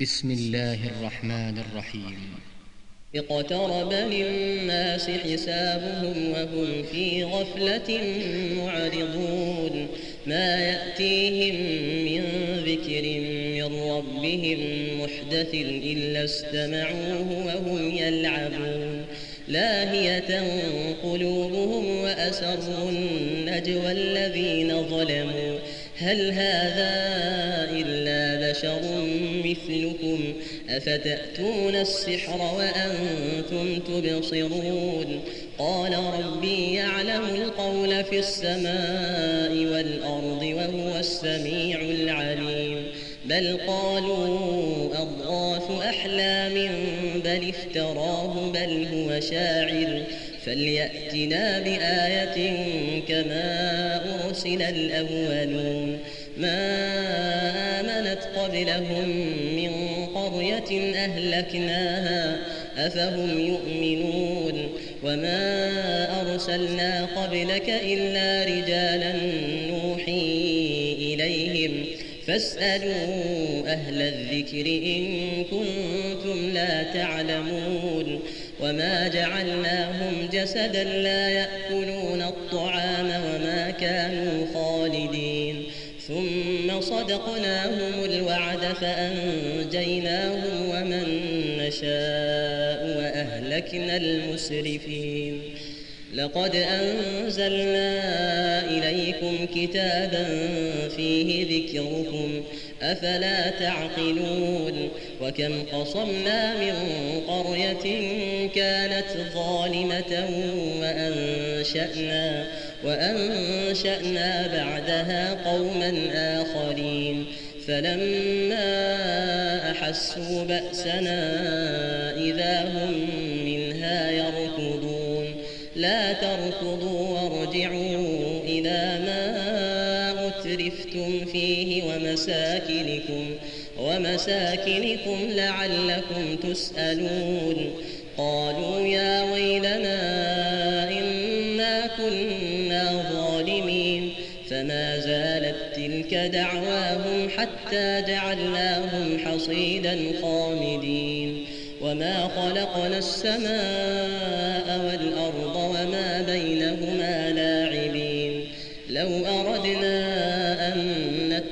بسم الله الرحمن الرحيم. اقترب للناس حسابهم وهم في غفلة معرضون. ما يأتيهم من ذكر من ربهم محدث إلا استمعوه وهم يلعبون. لاهية قلوبهم وأسروا النجوى الذين ظلموا. هل هذا إلا بشر مثلكم أفتأتون السحر وأنتم تبصرون قال ربي يعلم القول في السماء والأرض وهو السميع العليم بل قالوا أضغاث أحلام بل افتراه بل هو شاعر فليأتنا بآية كما أرسل الأولون ما آمنت قبلهم من قرية أهلكناها أفهم يؤمنون؟ وما أرسلنا قبلك إلا رجالا نوحي إليهم. فاسألوا أهل الذكر إن كنتم لا تعلمون. وما جعلناهم جسدا لا يأكلون الطعام وما كانوا خالدين. ثم صدقناهم الوعد فأنجيناهم ومن نشاء وأهلكنا المسرفين. لقد أنزلنا إليكم كتابا فيه ذكركم أفلا تعقلون وكم قصمنا من قرية كانت ظالمة وأنشأنا وأنشأنا بعدها قوما آخرين فلما أحسوا بأسنا إذا هم منها يركضون لا تركضوا وارجعوا إلى ما أترفتم ومساكنكم ومساكنكم لعلكم تسألون. قالوا يا ويلنا إنا كنا ظالمين. فما زالت تلك دعواهم حتى جعلناهم حصيدا خامدين. وما خلقنا السماء والأرض وما بينهما لاعبين. لو أردنا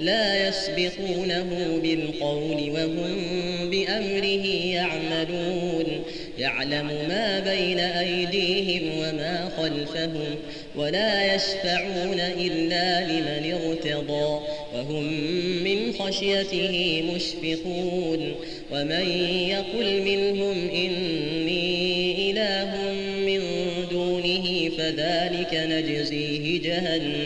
لا يسبقونه بالقول وهم بأمره يعملون. يعلم ما بين أيديهم وما خلفهم ولا يشفعون إلا لمن ارتضى وهم من خشيته مشفقون. ومن يقل منهم إني إله من دونه فذلك نجزيه جهنم.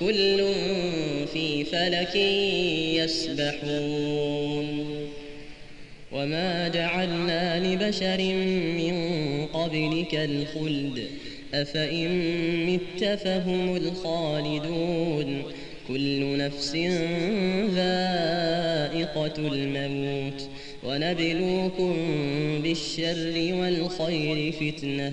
كل في فلك يسبحون. وما جعلنا لبشر من قبلك الخلد أفإن مت فهم الخالدون. كل نفس ذائقة الموت ونبلوكم بالشر والخير فتنة.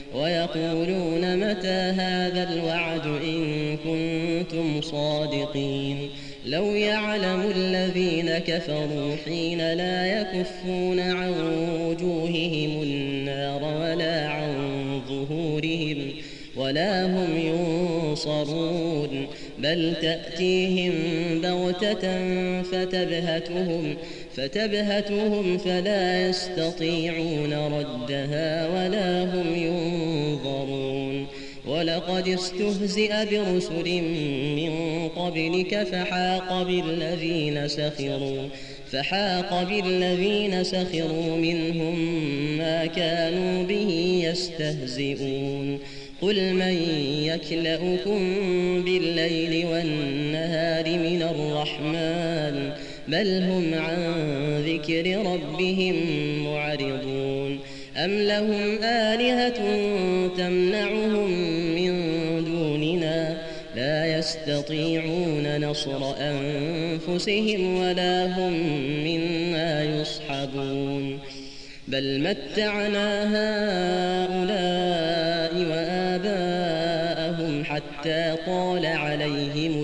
ويقولون متى هذا الوعد إن كنتم صادقين؟ لو يعلم الذين كفروا حين لا يكفون عن وجوههم النار ولا عن ظهورهم ولا هم ينصرون بل تأتيهم بغتة فتبهتهم فتبهتهم فلا يستطيعون ردها ولا هم ينظرون. ولقد استهزئ برسل من قبلك فحاق بالذين سخروا فحاق بالذين سخروا منهم ما كانوا به يستهزئون. قل من يكلؤكم بالليل والنهار من الرحمن؟ بل هم عن ذكر ربهم معرضون أم لهم آلهة تمنعهم من دوننا لا يستطيعون نصر أنفسهم ولا هم منا يصحبون بل متعنا هؤلاء وآباءهم حتى طال عليهم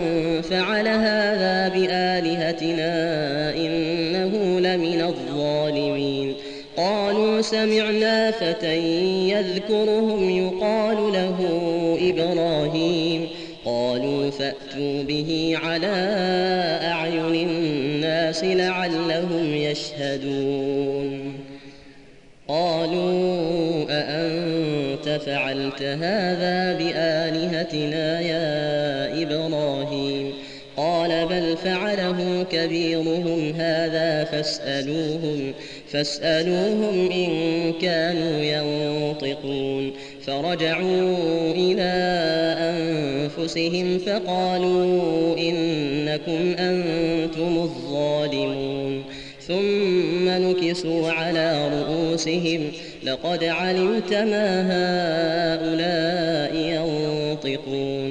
بآلهتنا إنه لمن الظالمين. قالوا سمعنا فتى يذكرهم يقال له إبراهيم. قالوا فأتوا به على أعين الناس لعلهم يشهدون. قالوا أأنت فعلت هذا بآلهتنا يا إبراهيم؟ فعله كبيرهم هذا فاسألوهم فاسألوهم إن كانوا ينطقون. فرجعوا إلى أنفسهم فقالوا إنكم أنتم الظالمون. ثم نكسوا على رؤوسهم لقد علمت ما هؤلاء ينطقون.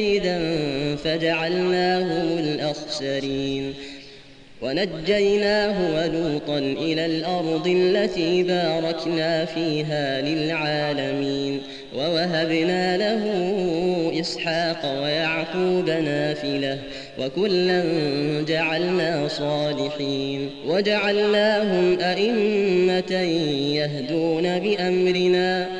كيدا فجعلناهم الأخسرين. ونجيناه ولوطا إلى الأرض التي باركنا فيها للعالمين. ووهبنا له إسحاق ويعقوب نافلة. وكلا جعلنا صالحين. وجعلناهم أئمة يهدون بأمرنا.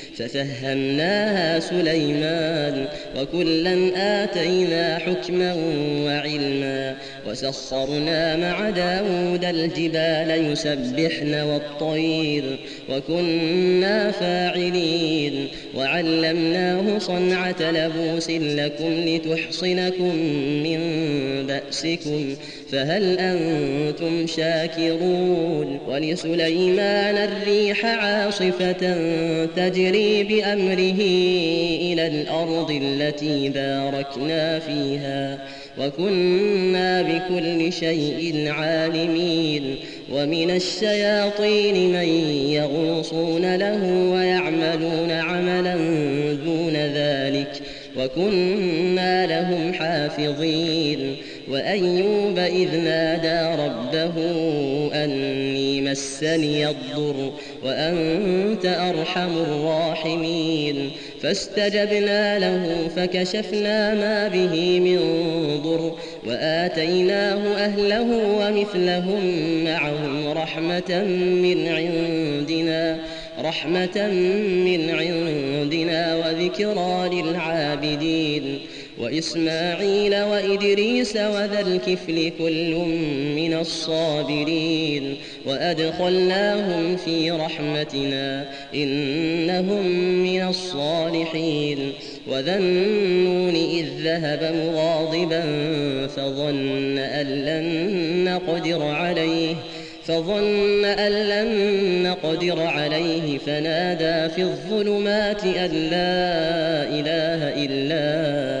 ففهمناها سليمان وكلا آتينا حكما وعلما وسخرنا مع داود الجبال يسبحن والطير وكنا فاعلين وعلمناه صنعة لبوس لكم لتحصنكم من بأسكم فهل أنتم شاكرون ولسليمان الريح عاصفة تجري بأمره إلى الأرض التي باركنا فيها وكنا بكل شيء عالمين. ومن الشياطين من يغوصون له ويعملون عملا دون ذلك. وكنا لهم حافظين. وأيوب إذ نادى ربه أني مسني الضر وأنت أرحم الراحمين. فاستجبنا له فكشفنا ما به من ضر. وآتيناه أهله ومثلهم معهم رحمة من عندنا رحمة من عندنا وذكرى للعابدين. وإسماعيل وإدريس وذا الكفل كل من الصابرين وأدخلناهم في رحمتنا إنهم من الصالحين وذا النون إذ ذهب مغاضبا فظن أن لن نقدر عليه فظن أن لن نقدر عليه فنادى في الظلمات أن لا إله إلا أنت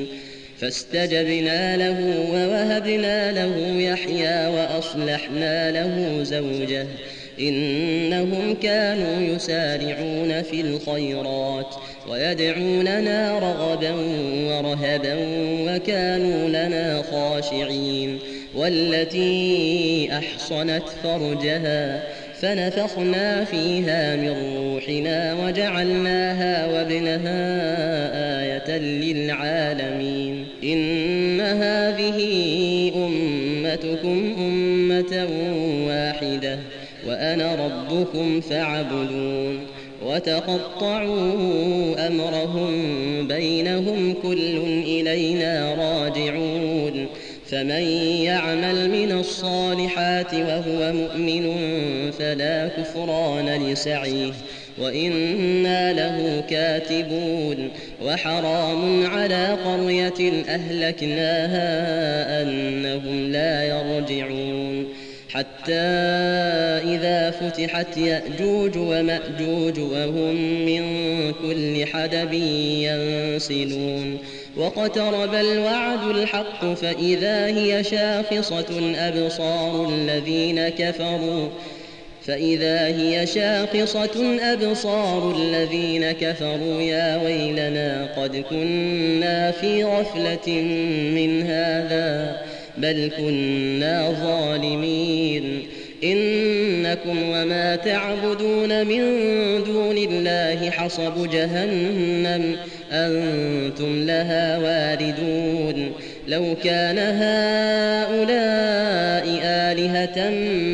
فاستجبنا له ووهبنا له يحيى وأصلحنا له زوجه إنهم كانوا يسارعون في الخيرات ويدعوننا رغبا ورهبا وكانوا لنا خاشعين والتي أحصنت فرجها فنفخنا فيها من روحنا وجعلناها وابنها آية للعالمين. إن هذه أمتكم أمة واحدة وأنا ربكم فاعبدون. وتقطعوا أمرهم بينهم كل إلينا راجعون. فمن يعمل من الصالحات وهو مؤمن فلا كفران لسعيه وإنا له كاتبون وحرام على قرية أهلكناها أنهم لا يرجعون حتى إذا فتحت يأجوج ومأجوج وهم من كل حدب ينسلون واقترب الوعد الحق فإذا هي شاخصة أبصار الذين كفروا فإذا هي شاخصة أبصار الذين كفروا يا ويلنا قد كنا في غفلة من هذا بل كنا ظالمين إنكم وما تعبدون من دون الله حصب جهنم. أنتم لها واردون. لو كان هؤلاء آلهة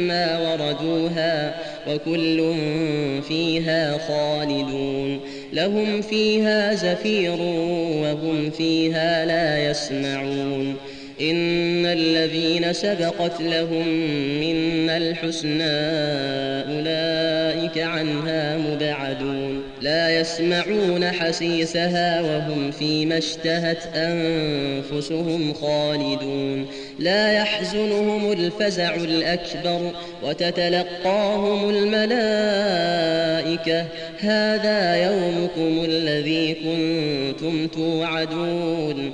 ما وردوها وكل فيها خالدون. لهم فيها زفير وهم فيها لا يسمعون. إن الذين سبقت لهم منا الحسنى أولئك عنها مبعدون. لا يسمعون حسيسها وهم فيما اشتهت أنفسهم خالدون. لا يحزنهم الفزع الأكبر وتتلقاهم الملائكة. هذا يومكم الذي كنتم توعدون.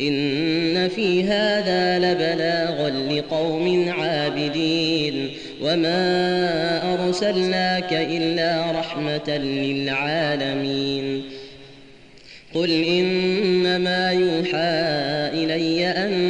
إن في هذا لبلاغا لقوم عابدين. وما أرسلناك إلا رحمة للعالمين. قل إنما يوحى إلي أنما